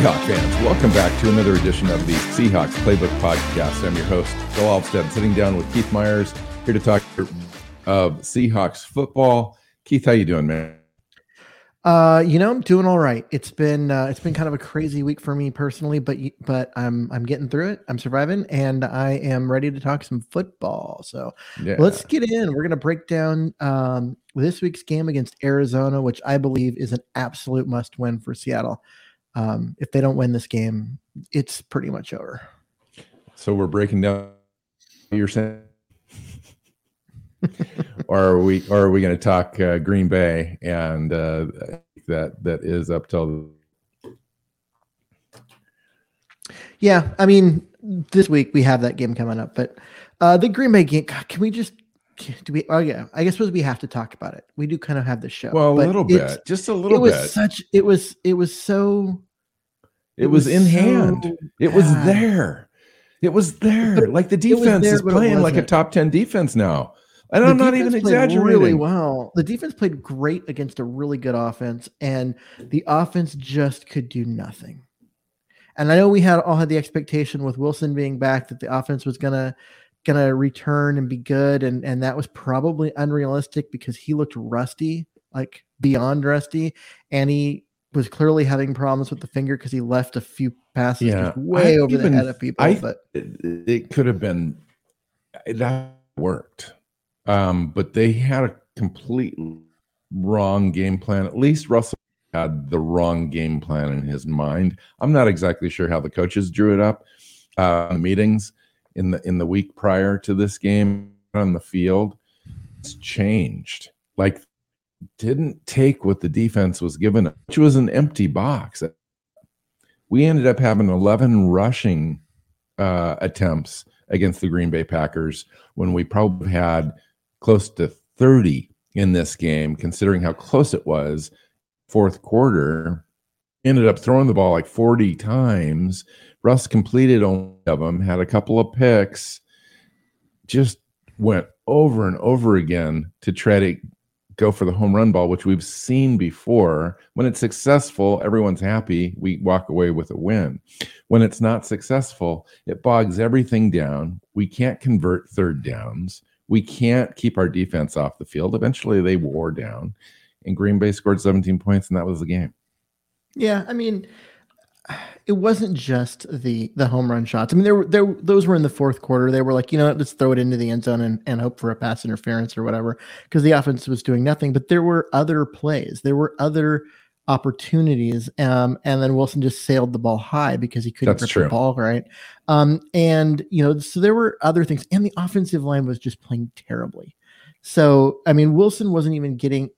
Seahawks fans, welcome back to another edition of the Seahawks Playbook Podcast. I'm your host, Bill Alvstad, sitting down with Keith Myers, here to talk of Seahawks football. Keith, how you doing, man? Uh, you know, I'm doing all right. It's been uh, it's been kind of a crazy week for me personally, but but I'm I'm getting through it. I'm surviving, and I am ready to talk some football. So yeah. let's get in. We're gonna break down um, this week's game against Arizona, which I believe is an absolute must win for Seattle. Um, if they don't win this game, it's pretty much over. So we're breaking down. You're saying, or are we? Or are we going to talk uh, Green Bay? And uh, that that is up till. Yeah, I mean, this week we have that game coming up, but uh, the Green Bay game. God, can we just do we? Oh yeah, I guess we have to talk about it. We do kind of have the show. Well, a little bit, just a little it was bit. Such it was. It was so. It, it was, was, in so hand. It was there. It was there. Like the defense there, is playing like a top ten defense now. And the I'm not even exaggerating. Really well. The defense played great against a really good offense, and the offense just could do nothing. And I know we had all had the expectation with Wilson being back that the offense was gonna gonna return and be good and and that was probably unrealistic because he looked rusty like beyond rusty and he was clearly having problems with the finger because he left a few passes yeah, way I over even, the head of people I, but it, could have been that worked. Um but they had a complete wrong game plan. At least russell had the wrong game plan in his mind. I'm not exactly sure how the coaches drew it up uh the meetings in the in the week prior to this game on the field it's changed. Like didn't take what the defense was given which was an empty box. We ended up having 11 rushing uh, attempts against the green bay packers when we probably had close to 30 in this game considering how close it was fourth quarter ended up throwing the ball like 40 times Russ completed only of them, had a couple of picks, just went over and over again to try to go for the home run ball, which we've seen before. When it's successful, everyone's happy. We walk away with a win. When it's not successful, it bogs everything down. We can't convert third downs. We can't keep our defense off the field. Eventually, they wore down, and Green Bay scored 17 points, and that was the game. Yeah, I mean, it wasn't just the the home run shots. I mean, there were there those were in the fourth quarter. They were like, you know, let's throw it into the end zone and, and hope for a pass interference or whatever, because the offense was doing nothing. But there were other plays. There were other opportunities. Um, and then Wilson just sailed the ball high because he couldn't That's grip the ball right. Um, and you know, so there were other things, and the offensive line was just playing terribly. So I mean, Wilson wasn't even getting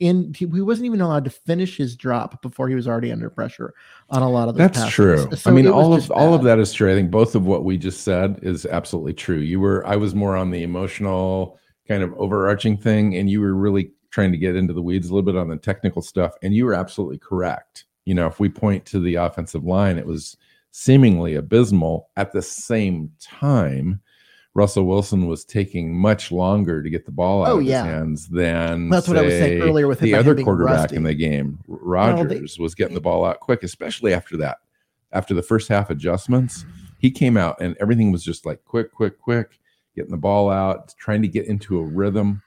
in he wasn't even allowed to finish his drop before he was already under pressure on a lot of that's passes. true. So i mean all of all of that is true. I think both of what we just said is absolutely true. You were i was more on the emotional kind of overarching thing and you were really trying to get into the weeds a little bit on the technical stuff and you were absolutely correct. You know if we point to the offensive line it was seemingly abysmal at the same time Russell Wilson was taking much longer to get the ball oh, out oh, of yeah. his hands than that's what I was saying earlier with the other quarterback rusty. in the game. Rodgers well, they, was getting the ball out quick, especially after that. After the first half adjustments, he came out and everything was just like quick, quick, quick, getting the ball out, trying to get into a rhythm.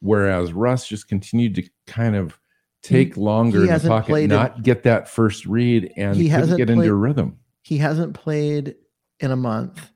Whereas Russ just continued to kind of take longer in the pocket, not get that first read, and he hasn't get played, into a rhythm. He hasn't played in a month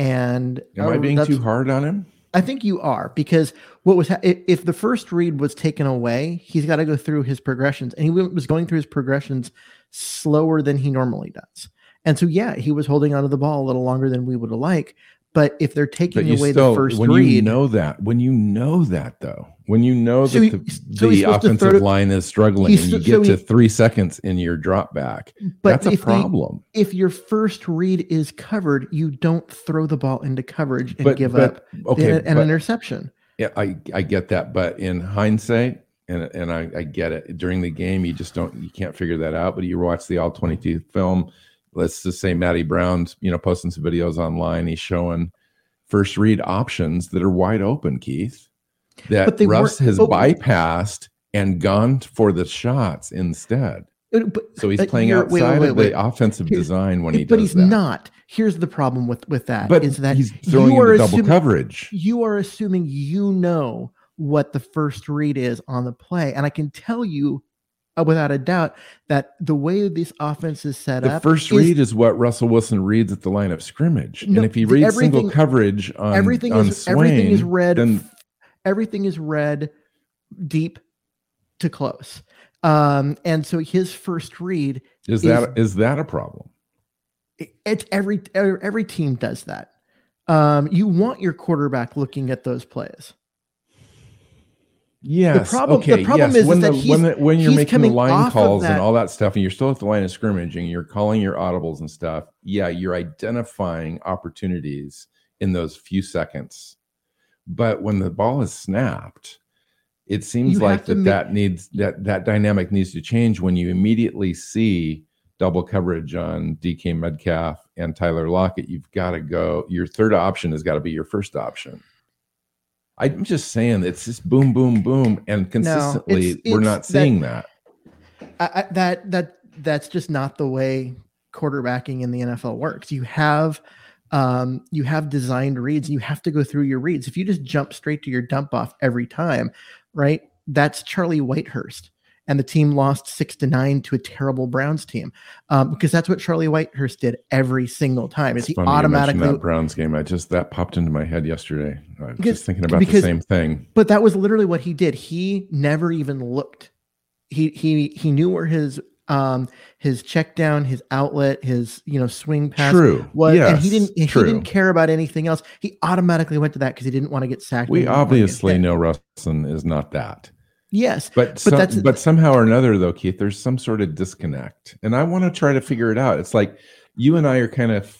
and am I oh, being too hard on him? I think you are because what was ha- if the first read was taken away, he's got to go through his progressions, and he was going through his progressions slower than he normally does. And so, yeah, he was holding onto the ball a little longer than we would have liked, But if they're taking away still, the first when read, you know that, when you know that though, when you know So that he- the, so the offensive throw line is struggling and you get so to three seconds in your drop back, but that's a problem. if your first read is covered, you don't throw the ball into coverage and But, give but up okay, an, an but- interception. Yeah, I I get that, but in hindsight, and and I, I get it. During the game, you just don't you can't figure that out. But you watch the all twenty two film. Let's just say Matty Brown's you know posting some videos online. He's showing first read options that are wide open, Keith. That Russ has but- bypassed and gone for the shots instead. Uh, But, So he's uh, playing you're- wait, outside wait, of wait, the offensive Here- design when he does it. but he's that. not. Here's the problem with with that But is that he's throwing you are double assuming- coverage. you are assuming you know what the first read is on the play, and I can tell you uh, without a doubt that the way this offense is set up, The first is- read is what Russell Wilson reads at the line of scrimmage, No, and if he reads single coverage on everything on is everything is Swain, read then everything is read deep to close. Um and so his first read is that is that a problem? it- it's every every team does that. Um you want your quarterback looking at those plays Yes. problem- the okay. problem yes. is- when is that he's- when the, when you're making the line calls and all that stuff, and you're still at the line of scrimmage and you're calling your audibles and stuff. Yeah, you're identifying opportunities in those few seconds. But when the ball is snapped, it seems You like that ma- that needs that that dynamic needs to change when you immediately see double coverage on DK Metcalf and Tyler Lockett. You've got to go. Your third option has got to be your first option. I'm just saying it's just boom, boom, boom, and consistently it's- we're not that- seeing that. I, I, that that that's just not the way quarterbacking in the NFL works. You have um, you have designed reads. You have to go through your reads. If you just jump straight to your dump off every time, right? That's Charlie Whitehurst, and the team lost six to nine to a terrible Browns team um, because that's what Charlie Whitehurst did every single time. Is It's he automatically? that Browns game. I just that popped into my head yesterday. I was Because- just thinking about the same thing. But that was literally what he did. He never even looked. He he he knew where his um his check down, his outlet, his you know swing pass True. was, yes, and he didn't he true. didn't care about anything else. He automatically went to that because he didn't want to get sacked. we and he didn't wanna get obviously know Russell is not that. Yes, But some, that's- but somehow or another, though, Keith, there's some sort of disconnect, and I want to try to figure it out. It's like you and I are kind of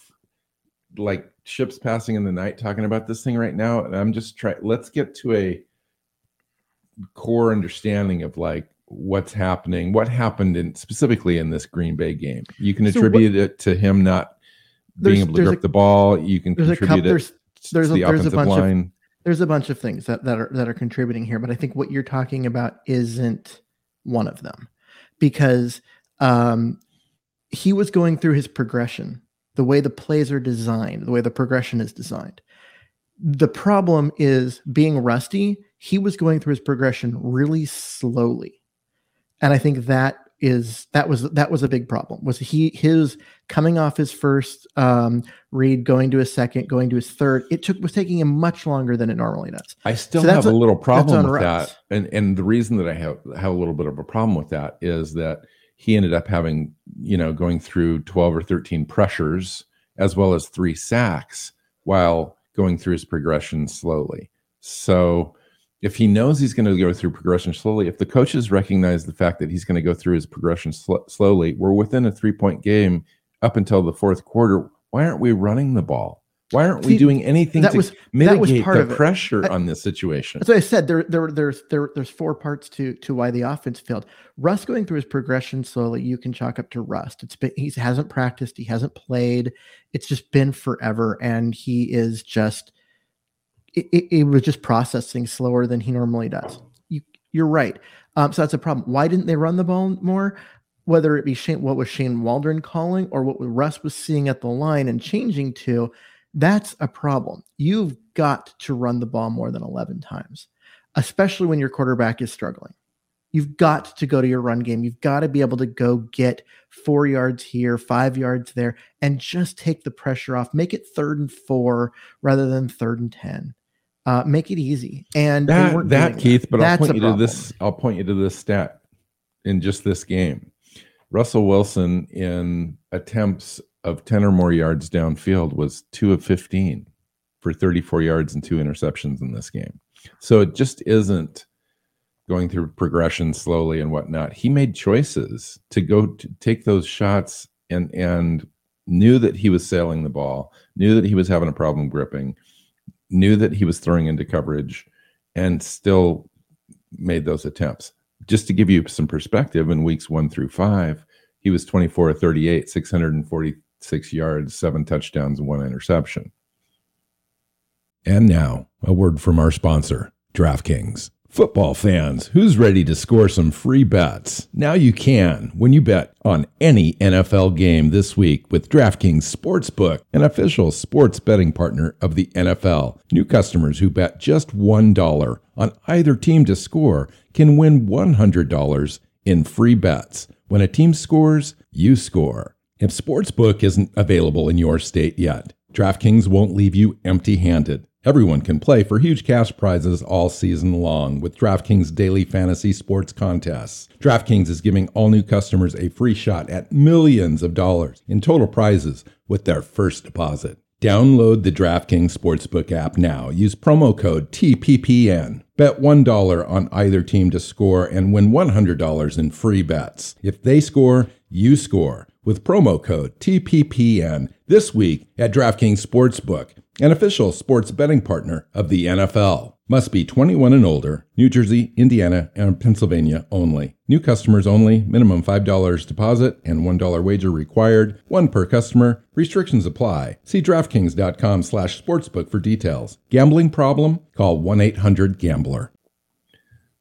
like ships passing in the night talking about this thing right now, and I'm just trying. Let's get to a core understanding of like what's happening, what happened in specifically in this Green Bay game. You can So what- attribute it to him not being able to grip a- the ball. You can there's a contribute it There's there's to a- the there's a bunch of- line. There's a bunch of things that, that are that are contributing here, but I think what you're talking about isn't one of them because um, he was going through his progression, the way the plays are designed, the way the progression is designed. The problem is being rusty. He was going through his progression really slowly, and I think that is that was that was a big problem. Was he his coming off his first um, read, going to his second, going to his third? It took was taking him much longer than it normally does. I still So have a a- little problem with that, and and the reason that I have have a little bit of a problem with that is that he ended up having you know going through twelve or thirteen pressures as well as three sacks while going through his progression slowly. So if he knows he's going to go through progression slowly, if the coaches recognize the fact that he's going to go through his progression sl- slowly, we're within a three point game up until the fourth quarter. Why aren't we running the ball? Why aren't we doing anything that to was- that mitigate was part the of it. pressure I- on this situation? That's what I said. There, there, there's, there, there's four parts to to why the offense failed. Russ going through his progression slowly, you can chalk up to rust. It's been he hasn't practiced, he hasn't played. It's just been forever, and he is just. It, it, it was just processing slower than he normally does. You, you're right. Um, so that's a problem. Why didn't they run the ball more? Whether it be Shane, what was Shane Waldron calling, or what Russ was seeing at the line and changing to, that's a problem. You've got to run the ball more than 11 times, especially when your quarterback is struggling. You've got to go to your run game. You've got to be able to go get four yards here, five yards there, and just take the pressure off. Make it third and four rather than third and 10. Uh, make it easy. And that that Keith, but I'll point you to this. I'll point you to this stat in just this game. Russell Wilson in attempts of ten or more yards downfield was two of fifteen. for 34 yards and two interceptions in this game. So it just isn't going through progression slowly and whatnot. He made choices to go to take those shots and and knew that he was sailing the ball, knew that he was having a problem gripping, knew that he was throwing into coverage, and still made those attempts. Just to give you some perspective, in weeks one through five, he was 24 38, 646 yards, seven touchdowns, one interception. And now, a word from our sponsor, DraftKings. Football fans, who's ready to score some free bets? Now you can when you bet on any NFL game this week with DraftKings Sportsbook, an official sports betting partner of the NFL. New customers who bet just $1 on either team to score can win $100 in free bets. When a team scores, you score. If Sportsbook isn't available in your state yet, DraftKings won't leave you empty handed. Everyone can play for huge cash prizes all season long with DraftKings daily fantasy sports contests. DraftKings is giving all new customers a free shot at millions of dollars in total prizes with their first deposit. Download the DraftKings Sportsbook app now. Use promo code TPPN. Bet $1 on either team to score and win $100 in free bets. If they score, you score with promo code TPPN this week at DraftKings Sportsbook, an official sports betting partner of the NFL. Must be 21 and older, New Jersey, Indiana, and Pennsylvania only. New customers only, minimum $5 deposit and $1 wager required, one per customer. Restrictions apply. See DraftKings.com slash sportsbook for details. Gambling problem? Call 1-800-GAMBLER.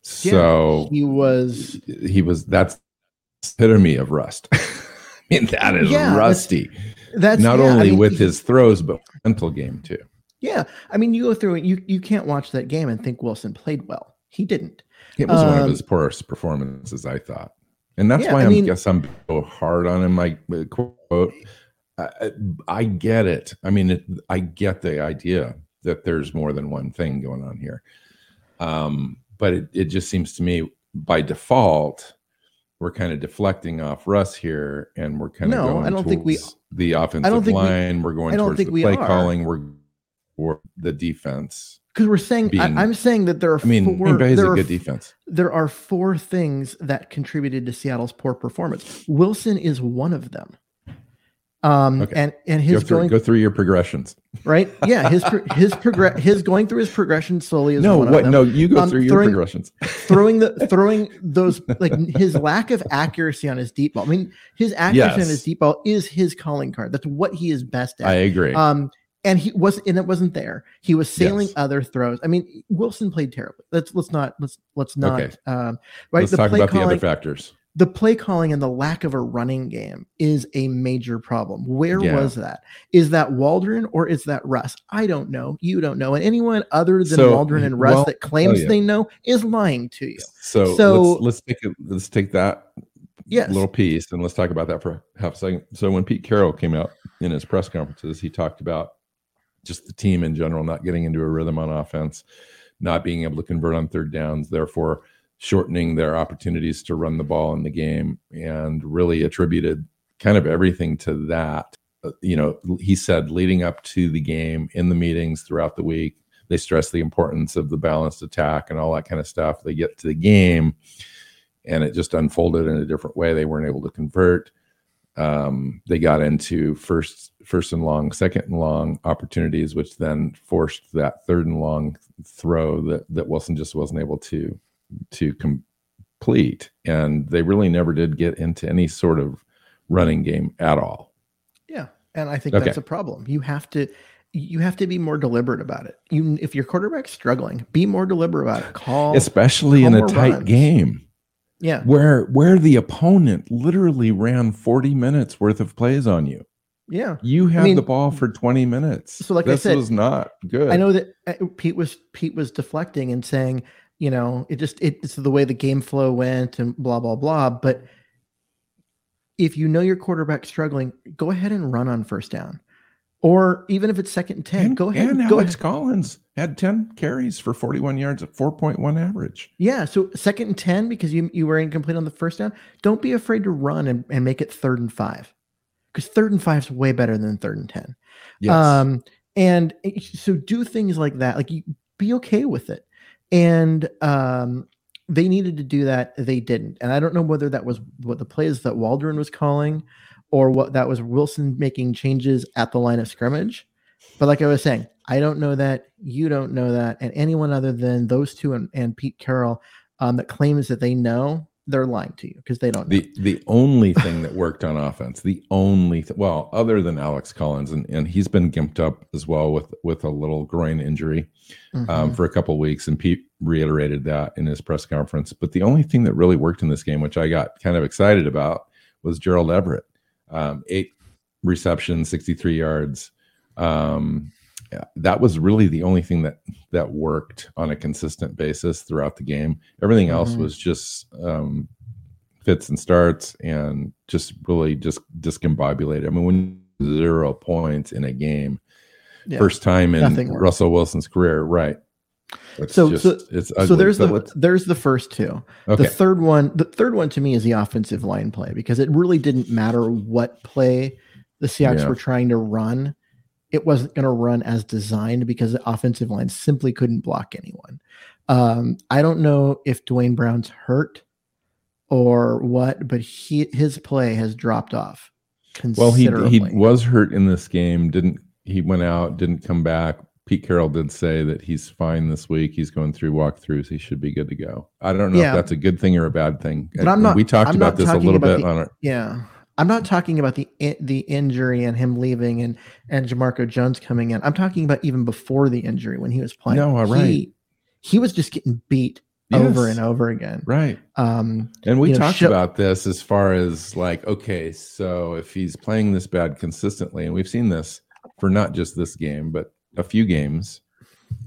So he was he was that's epitome of rust. I mean, that is Yeah, rusty. that's That's not yeah, I only mean, with he- his throws, but mental game too. Yeah, I mean, you go through it. You you can't watch that game and think Wilson played well. He didn't. It was one of Um, his poorest performances, I thought, and that's Yeah, why I I mean- guess I'm so hard on him. Like uh, quote, I, I- I get it. I mean, it, I get the idea that there's more than one thing going on here, um, but it, it just seems to me by default we're kind of deflecting off Russ here, and we're kind of No, going I don't think we- the offensive think line. we're going I don't towards think the we play are. calling. We're or the defense. Because we're saying Being- I, am saying that there are I mean, four. Green Bay is a good defense. there are four things that contributed to Seattle's poor performance. Wilson is one of them. Um, Okay. and and Go his through, going go through your progressions. right, yeah, his pro- his progress his going through his progression slowly is No, one what? of them. No, you go Um, through your throwing- progressions. throwing the throwing those like his lack of accuracy on his deep ball. I mean, his accuracy on his deep ball is his calling card. That's what he is best at. I agree. Um, and he was, and it wasn't there. He was sailing Yes. other throws. I mean, Wilson played terribly. Let's let's not let's let's not. Okay. Um, right, Let's the talk play about the other factors. The play calling, and the lack of a running game is a major problem. Where Yeah. was that? Is that Waldron or is that Russ? I don't know. You don't know, and anyone other than So, Waldron and Russ well, that claims oh, yeah. they know is lying to you. So, so- let's let's take it. Let's take that Yes. little piece and let's talk about that for half a second. So when Pete Carroll came out in his press conferences, he talked about just the team in general not getting into a rhythm on offense, not being able to convert on third downs, therefore shortening their opportunities to run the ball in the game, and really attributed kind of everything to that. Uh, You know, he said leading up to the game in the meetings throughout the week, they stress the importance of the balanced attack and all that kind of stuff. They get to the game and it just unfolded in a different way. They weren't able to convert. Um, they got into first, first and long, second and long opportunities, which then forced that third and long throw that that Wilson just wasn't able to to complete. And they really never did get into any sort of running game at all. Yeah, and I think Okay. that's a problem. You have to you have to be more deliberate about it. You if your quarterback's struggling, be more deliberate about it. Call Especially in a tight runs. game yeah. where where the opponent literally ran 40 minutes worth of plays on you. Yeah. You had mean- the ball for 20 minutes. So like I said, was not good. I know that uh, Pete was Pete was deflecting and saying, you know, it just it, it's the way the game flow went and blah blah blah. But if you know your quarterback struggling, go ahead and run on first down, or even if it's second and ten, and, go ahead. and and, go Alex ahead. Collins had 10 carries for 41 yards at 4.1 average. Yeah, so second and ten because you you were incomplete on the first down. Don't be afraid to run and, and make it third and five, because third and five is way better than third and ten. Yes. Um, And so do things like that. Like you be okay with it. And um, they needed to do that. They didn't. And I don't know whether that was what the plays that Waldron was calling or what that was Wilson making changes at the line of scrimmage. But like I was saying, I don't know that. You don't know that. And anyone other than those two and, and Pete Carroll um, that claims that they know, they're lying to you because they don't know. The the only thing that worked on offense, the only th- well, other than Alex Collins, and, and he's been gimped up as well with with a little groin injury um, Mhm. for a couple of weeks, and Pete reiterated that in his press conference. But the only thing that really worked in this game, which I got kind of excited about, was Gerald Everett, um, eight receptions, sixty three yards. Um, that was really the only thing that that worked on a consistent basis throughout the game. Everything else Mhm. was just um, fits and starts, and just really just discombobulated. I mean, when zero points in a game, Yeah. first time in Nothing works. Russell Wilson's career, right? It's So- just, so- it's ugly. so there's the there's the first two. okay. The third one, the third one to me is the offensive line play because it really didn't matter what play the Seahawks Yeah. were trying to run. It wasn't going to run as designed because the offensive line simply couldn't block anyone. Um, I don't know if Duane Brown's hurt or what, but he his play has dropped off. Well, he he was hurt in this game. Didn't he? Went out, didn't come back. Pete Carroll did say that he's fine this week. He's going through walkthroughs. He should be good to go. I don't know Yeah. if that's a good thing or a bad thing. But I'm not- We talked I'm about this a little bit the- on our. Yeah. I'm not talking about the the injury and him leaving and and Jamarco Jones coming in. I'm talking about even before the injury when he was playing. No, all right. He, he was just getting beat over and over again. Right. Um, And we you know, talked show- about this as far as like, okay, so if he's playing this bad consistently, and we've seen this for not just this game, but a few games,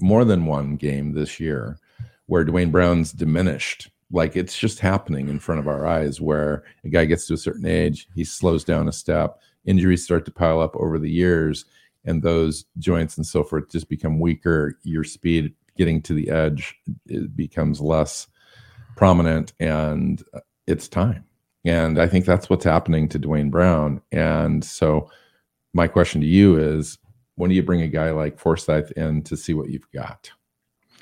more than one game this year, where Duane Brown's diminished. Like it's just happening in front of our eyes where a guy gets to a certain age, he slows down a step, injuries start to pile up over the years, and those joints and so forth just become weaker. Your speed getting to the edge becomes less prominent and uh, it's time. And I think that's what's happening to Duane Brown. And so my question to you is when do you bring a guy like Forsythe in to see what you've got?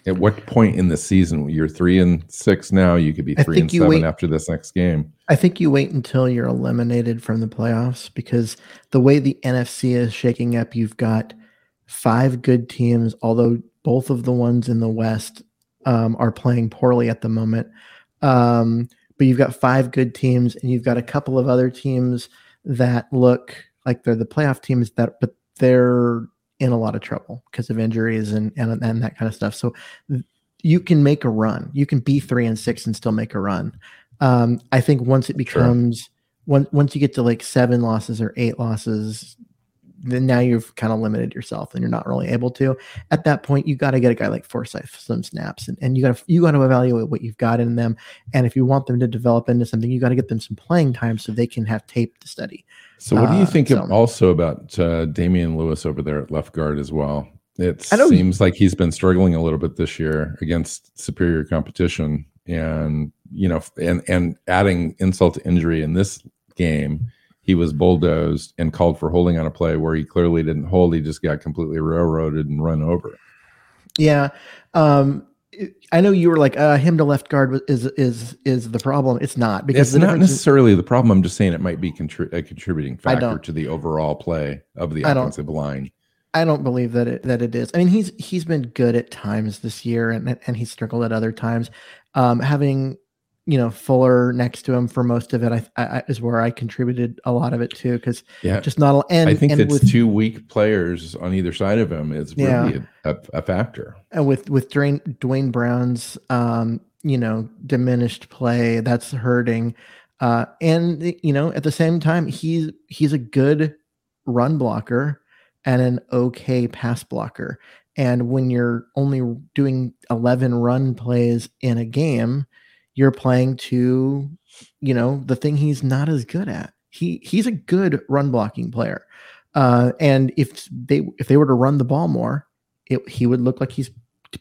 At what point in the season? You're three and six now. You could be three and seven wait- after this next game. I think you wait until you're eliminated from the playoffs because the way the NFC is shaking up, you've got five good teams, although both of the ones in the West um, are playing poorly at the moment. Um, but you've got five good teams, and you've got a couple of other teams that look like they're the playoff teams that, but they're in a lot of trouble because of injuries and, and and that kind of stuff. So you can make a run. You can be three and six and still make a run. Um, I think once it becomes once once you get to like seven losses or eight losses, then now you've kind of limited yourself and you're not really able to. At that point, you got to get a guy like Forsythe some snaps and, and you got to you got to evaluate what you've got in them. And if you want them to develop into something, you got to get them some playing time so they can have tape to study. So, what do you Uh, think so- of also about uh, Damien Lewis over there at left guard as well? It seems like he's been struggling a little bit this year against superior competition, and you know, and and adding insult to injury in this game, he was bulldozed and called for holding on a play where he clearly didn't hold. He just got completely railroaded and run over. Yeah. Um, I know you were like uh, him to left guard is is is the problem. It's not because It's not difference is- necessarily the problem. I'm just saying it might be contri- a contributing factor to the overall play of the I offensive line. I don't believe that it that it is. I mean, he's he's been good at times this year, and and he's struggled at other times. Um, having you know Fuller next to him for most of it, I, I is where I contributed a lot of it too, because Yeah, just not. a- And I think and it's with two weak players on either side of him is Yeah. really a, a, a factor. and with with Duane Duane Brown's um you know diminished play, that's hurting. Uh, and you know at the same time, he's he's a good run blocker and an okay pass blocker. And when you're only doing 11 run plays in a game, you're playing to, you know, the thing he's not as good at. He he's a good run blocking player. Uh, and if they if they were to run the ball more, it, he would look like he's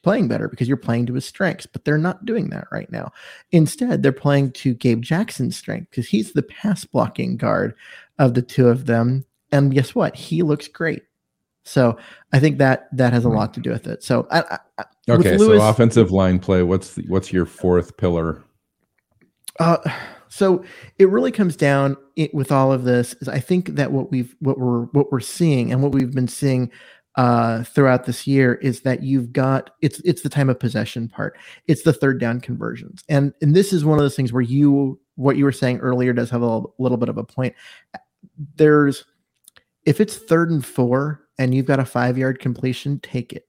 playing better because you're playing to his strengths, but they're not doing that right now. Instead, they're playing to Gabe Jackson's strength because he's the pass blocking guard of the two of them. And guess what? He looks great. So I think that that has a lot to do with it. So I, I, okay, Lewis, so offensive line play. What's the, what's your fourth pillar? Uh, so it really comes down it, with all of this. Is I think that what we've what we're what we're seeing and what we've been seeing uh, throughout this year is that you've got it's it's the time of possession part. It's the third down conversions, and and this is one of those things where you what you were saying earlier does have a little, little bit of a point. There's if it's third and four and you've got a five yard completion, take it.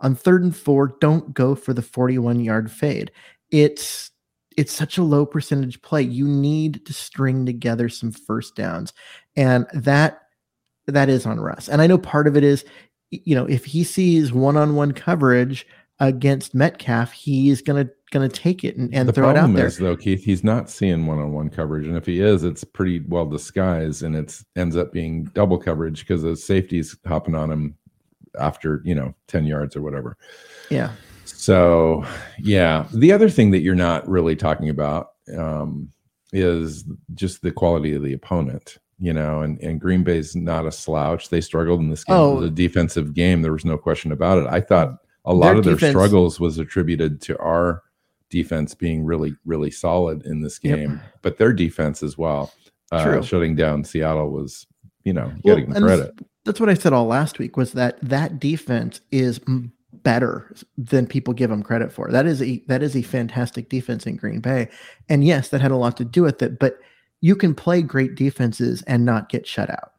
On third and four, don't go for the 41 yard fade. It's it's such a low percentage play. You need to string together some first downs. And that that is on Russ. And I know part of it is, you know, if he sees one-on-one coverage against Metcalf, he's gonna gonna take it and, and the throw it out there. there. Is, though, Keith, he's not seeing one-on-one coverage, and if he is, it's pretty well disguised, and it ends up being double coverage because the safety's hopping on him after you know ten yards or whatever. Yeah. So, yeah, the other thing that you're not really talking about um, is just the quality of the opponent you know, and, and Green Bay's not a slouch. They struggled in this game. Oh. It was a defensive game. There was no question about it. I thought a lot their of their defense, struggles was attributed to our defense being really, really solid in this game, yep. but their defense as well. Uh, shutting down Seattle was, you know, well, getting credit. That's what I said all last week was that that defense is better than people give them credit for. That is a that is a fantastic defense in Green Bay, and yes, that had a lot to do with it, but you can play great defenses and not get shut out.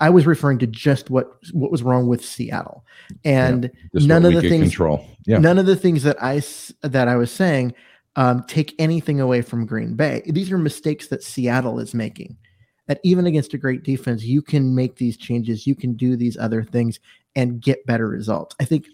I was referring to just what what was wrong with Seattle, and yeah, none of the things control. Yeah. None of the things that I that I was saying um, take anything away from Green Bay. These are mistakes that Seattle is making. That even against a great defense, you can make these changes. You can do these other things and get better results. I think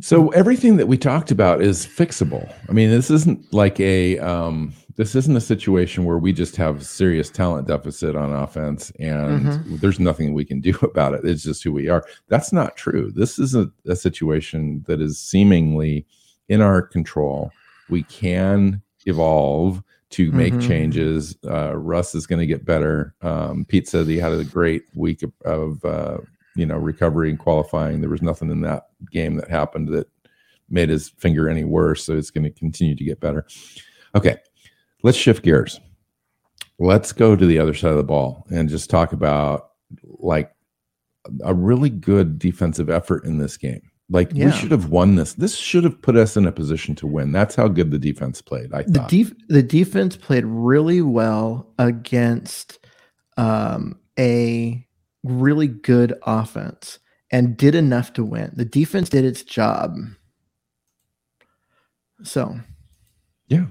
so everything that we talked about is fixable. I mean, this isn't like a um, this isn't a situation where we just have serious talent deficit on offense and mm-hmm. there's nothing we can do about it. It's just who we are. That's not true. This is a, a situation that is seemingly in our control. We can evolve to make mm-hmm. changes. Uh, Russ is going to get better. Um, Pete said he had a great week of, of uh, you know recovery and qualifying. There was nothing in that game that happened that made his finger any worse. So it's going to continue to get better. Okay, let's shift gears. Let's go to the other side of the ball and just talk about like a really good defensive effort in this game. Like yeah. we should have won this. This should have put us in a position to win. That's how good the defense played. I thought the, def- the defense played really well against um, a really good offense and did enough to win. The defense did its job. So, yeah.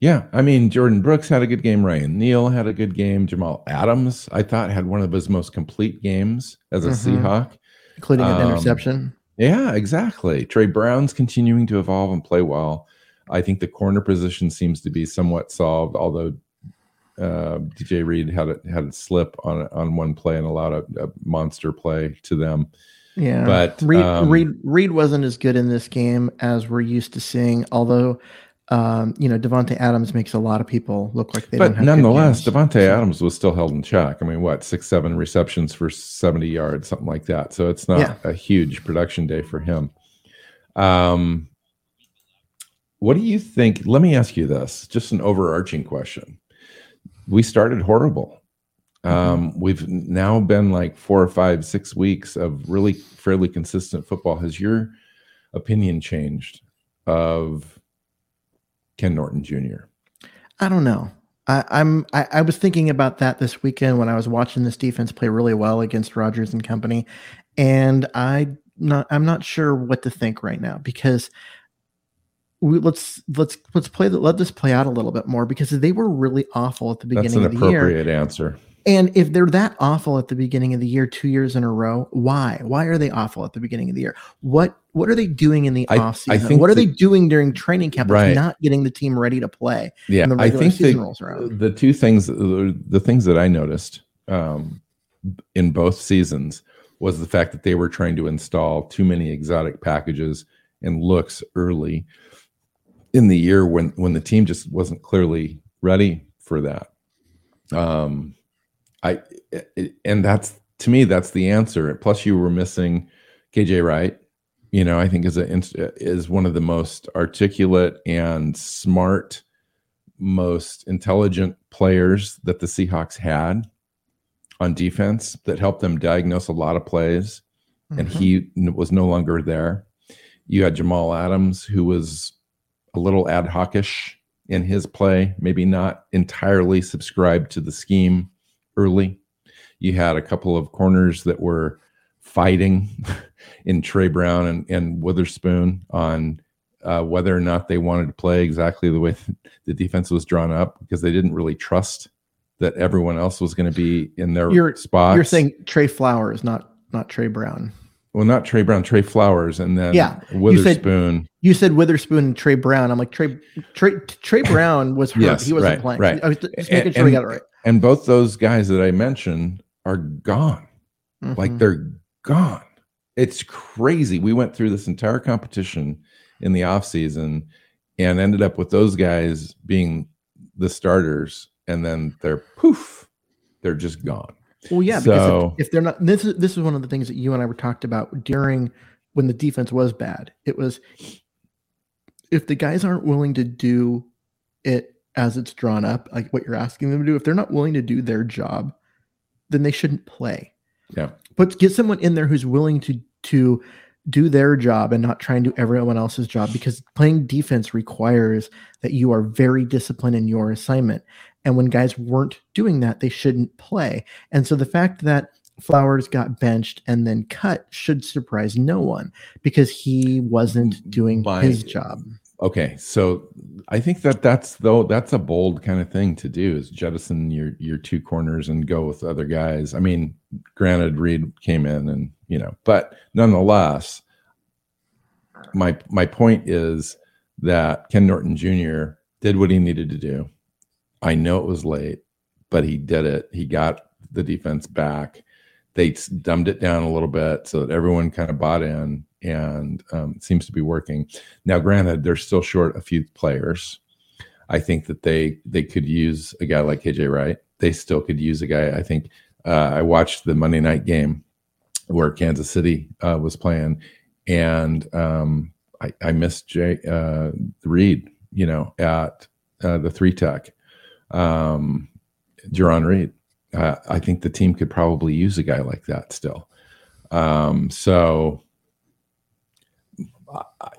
Yeah, I mean Jordyn Brooks had a good game. Ryan Neal had a good game. Jamal Adams, I thought, had one of his most complete games as a mm-hmm. Seahawk, including an um, interception. Yeah, exactly. Tre Brown's continuing to evolve and play well. I think the corner position seems to be somewhat solved, although uh, DJ Reed had a, had a slip on on one play and allowed a, a monster play to them. Yeah, but Reed, um, Reed Reed wasn't as good in this game as we're used to seeing. Although, um, you know, Davante Adams makes a lot of people look like they. Don't have. But nonetheless, Davante Adams was still held in check. I mean, what six, seven receptions for seventy yards, something like that. So it's not yeah. a huge production day for him. Um, what do you think? Let me ask you this, just an overarching question we started horrible. Mm-hmm. Um, we've now been like four or five, six weeks of really fairly consistent football. Has your opinion changed of Ken Norton Jr.? I don't know. I, I'm I, I, was thinking about that this weekend when I was watching this defense play really well against Rodgers and company, and I not I'm not sure what to think right now because we, let's let's let's play the, let this play out a little bit more because they were really awful at the beginning of the year. appropriate answer. And if they're that awful at the beginning of the year, two years in a row, why? Why are they awful at the beginning of the year? What what are they doing in the I, off season? What are the, they doing during training camp? Right. not getting the team ready to play. Yeah, I think they, the two things, the things that I noticed um, in both seasons was the fact that they were trying to install too many exotic packages and looks early in the year when when the team just wasn't clearly ready for that. Um, I and that's to me, that's the answer. Plus, you were missing KJ Wright. You know, I think is a is one of the most articulate and smart, most intelligent players that the Seahawks had on defense that helped them diagnose a lot of plays. Mm-hmm. And he was no longer there. You had Jamal Adams, who was a little ad hocish in his play, maybe not entirely subscribed to the scheme early. You had a couple of corners that were fighting in Tre Brown and, and Witherspoon on uh, whether or not they wanted to play exactly the way the defense was drawn up because they didn't really trust that everyone else was going to be in their you're, spots. You're saying Tre Flowers, not not Tre Brown. Well, not Tre Brown, Tre Flowers, and then yeah, Witherspoon. You said, you said Witherspoon and Tre Brown. I'm like Trey Trey Tre Brown was hurt. yes, he wasn't right, playing. Right. I was just making and, sure we got it right. And both those guys that I mentioned are gone. Mm-hmm. Like they're gone. It's crazy. We went through this entire competition in the off season and ended up with those guys being the starters, and then they're poof, they're just gone. Well, yeah, so, because if, if, they're not, this is this is one of the things that you and I were talked about during when the defense was bad. It was if the guys aren't willing to do it as it's drawn up, like what you're asking them to do, if they're not willing to do their job, then they shouldn't play. Yeah. But get someone in there who's willing to to do their job and not try and do everyone else's job because playing defense requires that you are very disciplined in your assignment. And when guys weren't doing that, they shouldn't play. And so the fact that Flowers got benched and then cut should surprise no one because he wasn't mm-hmm. doing My, his job. Okay, so I think that that's though that's a bold kind of thing to do is jettison your your two corners and go with other guys. I mean, granted, Reed came in and you know, but nonetheless, my my point is that Ken Norton Jr. did what he needed to do I know it was late, but he did it. He got the defense back. They dumbed it down a little bit so that everyone kind of bought in, and um, it seems to be working. Now, granted, they're still short a few players. I think that they they could use a guy like KJ Wright. They still could use a guy. I think uh, I watched the Monday night game where Kansas City uh, was playing, and um, I, I missed Jay uh, Reed. You know, at uh, the three tech, um, Jarran Reed. Uh, I think the team could probably use a guy like that still. Um, so,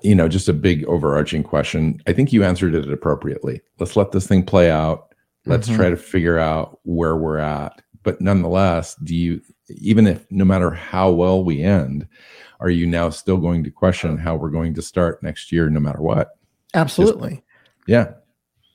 you know, just a big overarching question. I think you answered it appropriately. Let's let this thing play out. Let's mm-hmm. try to figure out where we're at. But nonetheless, do you, even if no matter how well we end, are you now still going to question how we're going to start next year, no matter what? Absolutely. Just, yeah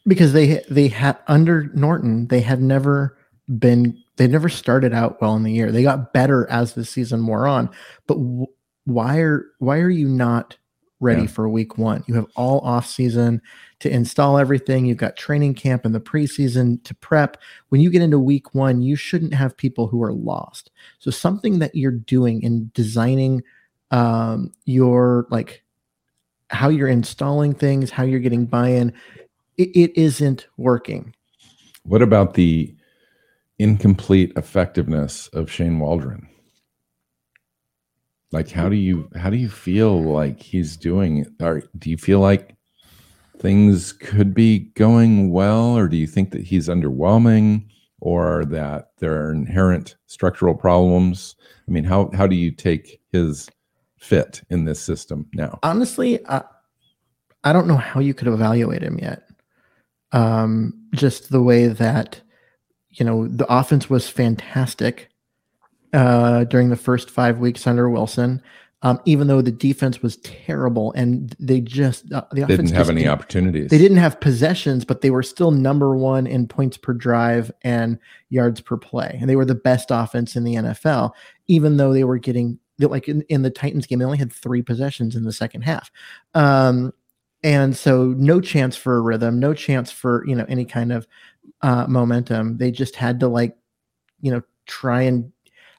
because they they had under Norton they had never been they never started out well in the year. They got better as the season wore on. But w- why are why are you not ready yeah. for week one? You have all off season to install everything. You've got training camp in the preseason to prep. When you get into week one, you shouldn't have people who are lost. So something that you're doing in designing um, your like how you're installing things, how you're getting buy-in it, it isn't working. What about the incomplete effectiveness of Shane Waldron? Like, how do you how do you feel like he's doing? Or do you feel like things could be going well, or do you think that he's underwhelming, or that there are inherent structural problems? I mean, how how do you take his fit in this system now? Honestly, I, I don't know how you could evaluate him yet um, just the way that you know the offense was fantastic uh, during the first five weeks under Wilson. Um, even though the defense was terrible and they just uh, the offense didn't have any opportunities. They didn't have possessions, but they were still number one in points per drive and yards per play, and they were the best offense in the NFL. Even though they were getting like in, in the Titans game, they only had three possessions in the second half. Um, and so no chance for a rhythm no chance for you know any kind of uh momentum they just had to like you know try and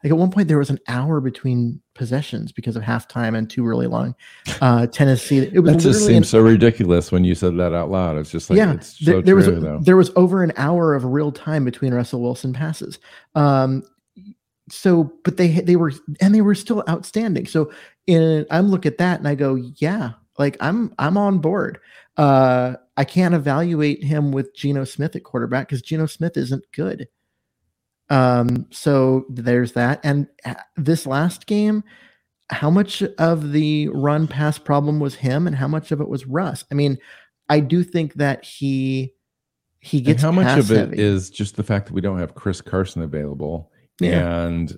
like at one point there was an hour between possessions because of halftime and two really long uh tennessee it was that just seems an, so ridiculous when you said that out loud it's just like yeah it's so there, true, was though. there was over an hour of real time between russell wilson passes um so but they they were and they were still outstanding. So in I'm look at that and I go, yeah, like I'm I'm on board. Uh I can't evaluate him with Geno Smith at quarterback because Geno Smith isn't good. Um, so there's that. And uh, this last game, how much of the run pass problem was him and how much of it was Russ? I mean, I do think that he he gets and how much of it heavy. is just the fact that we don't have Chris Carson available Yeah. and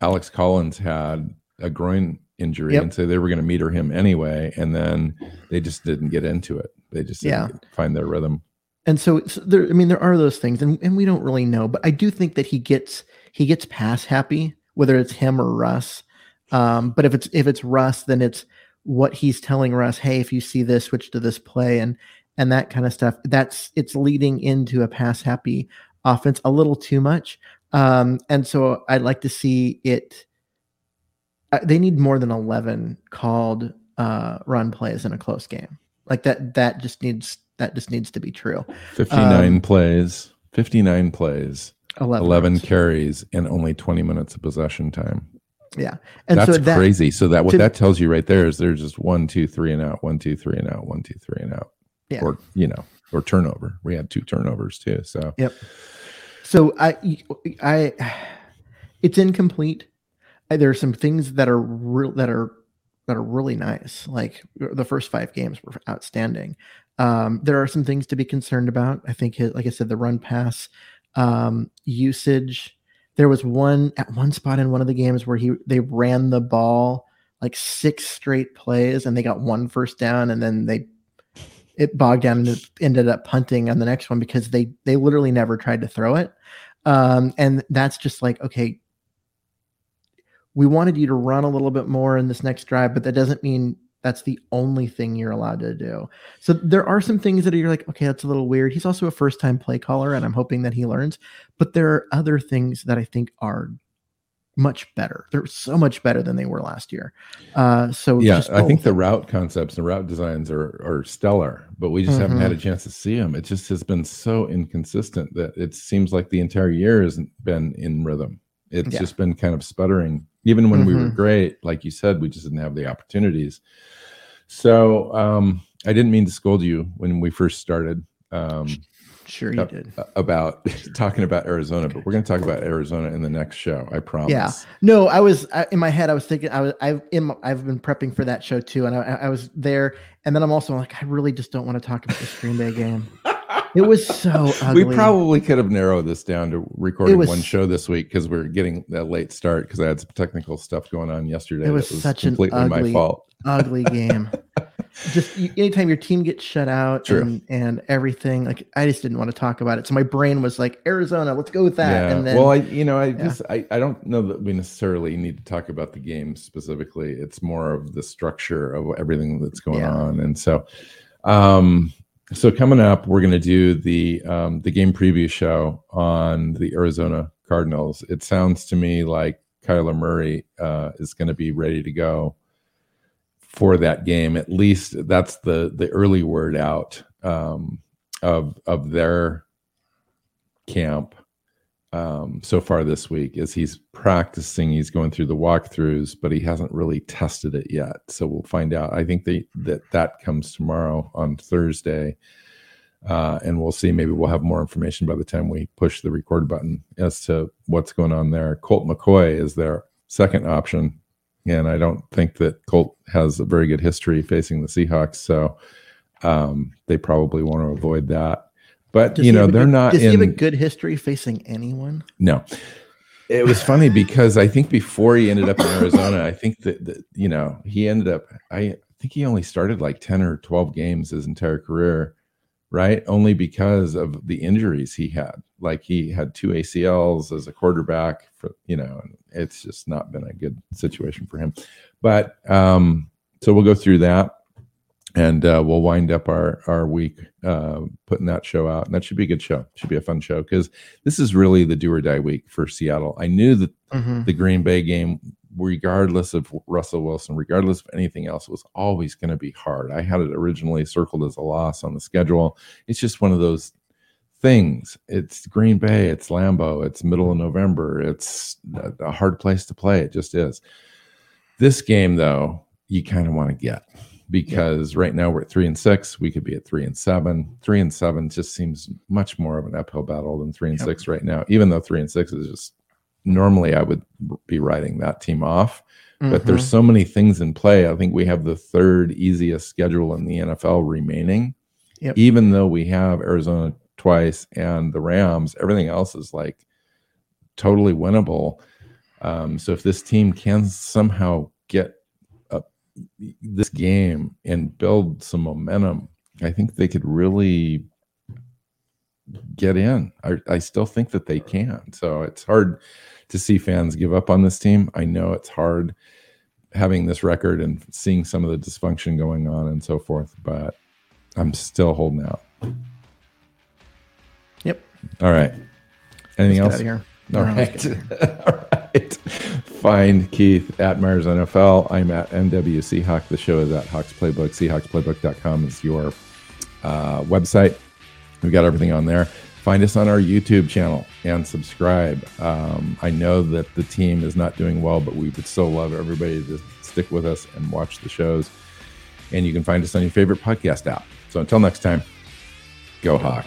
Alex Collins had a groin injury Yep. and so they were going to meter him anyway and then they just didn't get into it they just didn't Yeah. find their rhythm and so, there i mean there are those things and, and we don't really know but i do think that he gets he gets pass happy whether it's him or russ. Um, but if it's if it's russ then it's what he's telling russ hey if you see this switch to this play and and that kind of stuff. That's it's leading into a pass happy offense a little too much. Um, and so i'd like to see it uh, they need more than 11 called uh, run plays in a close game. Like that that just needs that just needs to be true. 59 Um, plays 59 plays 11, 11 carries and only 20 minutes of possession time. Yeah. And that's so that crazy. So that what to- that tells you right there is there's just one two three and out one two three and out one two three and out. Yeah. or you know or turnover. We had two turnovers too so. Yep. so i i it's incomplete. There are some things that are real that are that are really nice like the first five games were outstanding. Um, there are some things to be concerned about. I think his, like i said the run pass um, usage. There was one at one spot in one of the games where he they ran the ball like six straight plays and they got one first down and then they it bogged down and ended up punting on the next one because they they literally never tried to throw it. Um, and that's just like okay we wanted you to run a little bit more in this next drive but that doesn't mean that's the only thing you're allowed to do. So there are some things that you're like okay that's a little weird. He's also a first time play caller and i'm hoping that he learns but there are other things that i think are much better. They're so much better than they were last year. Uh so yeah i think the route concepts and route designs are are stellar but we just haven't had Mm-hmm. a chance to see them it just has been so inconsistent that it seems like the entire year hasn't been in rhythm. It's Yeah. just been kind of sputtering even when we were Mhm. great like you said we just didn't have the opportunities so um i didn't mean to scold you when we first started um sure you uh, did about talking about arizona but we're going to talk about arizona in the next show i promise yeah No, I was I, in my head. I was thinking. I was. I've in. I've been prepping for that show too, and I, I was there. And then I'm also like, I really just don't want to talk about the Green Bay game. It was so ugly. We probably could have narrowed this down to recording was- one show this week because we're getting that late start because I had some technical stuff going on yesterday. It was that such an completely my ugly- fault. ugly game. just you, anytime your team gets shut out and and everything, like I just didn't want to talk about it. So my brain was like, Arizona, let's go with that. Yeah. And then well, I you know I just I, I don't know that we necessarily need to talk about the game specifically. It's more of the structure of everything that's going Yeah. on, and so um so coming up we're going to do the um the game preview show on the Arizona Cardinals. It sounds to me like Kyler Murray uh, is going to be ready to go for that game. At least that's the the early word out um, of of their camp um, so far this week. Is he's practicing, he's going through the walkthroughs, but he hasn't really tested it yet. So we'll find out. I think they, that that comes tomorrow on Thursday. Uh, and we'll see. Maybe we'll have more information by the time we push the record button as to what's going on there. Colt McCoy is their second option, and I don't think that Colt has a very good history facing the Seahawks, so um, they probably want to avoid that. But does you know they're good- not Does he have a good history facing anyone? No. It was funny because I think before he ended up in Arizona, I think that, that you know, he ended up I think he only started like 10 or 12 games his entire career, right? Only because of the injuries he had. Like he had two ACLs as a quarterback for, you know, and it's just not been a good situation for him. But um so we'll go through that and uh, we'll wind up our our week uh, putting that show out, and that should be a good show. Should be a fun show because this is really the do or die week for Seattle. I knew that Mhm. the Green Bay game, regardless of Russell Wilson, regardless of anything else, was always going to be hard. I had it originally circled as a loss on the schedule. It's just one of those things. It's Green Bay, it's Lambeau, it's middle of November. It's a hard place to play. It just is. This game, though, you kind of want to get because yeah. right now we're at three and six. We could be at three and seven. Three and seven just seems much more of an uphill battle than three and yep. six right now. Even though three and six is just normally I would be writing that team off. Mm-hmm. But there's mm-hmm. so many things in play. I think we have the third easiest schedule in the NFL remaining. Yep. Even though we have Arizona twice and the Rams, everything else is like totally winnable. Um, so if this team can somehow get this game and build some momentum, I think they could really get in. I, I still think that they can. So it's hard to see fans give up on this team. I know it's hard having this record and seeing some of the dysfunction going on and so forth, but I'm still holding out. Yep. All right. Anything else? Here. All right. All right. Find Keith at Myers NFL. I'm at NW Seahawk. The show is at Hawks Playbook. SeahawksPlaybook.com is your uh, website. We've got everything on there find us on our YouTube channel and subscribe. Um, I know that the team is not doing well, but we would still love everybody to stick with us and watch the shows. And you can find us on your favorite podcast app. So until next time, go Hawk.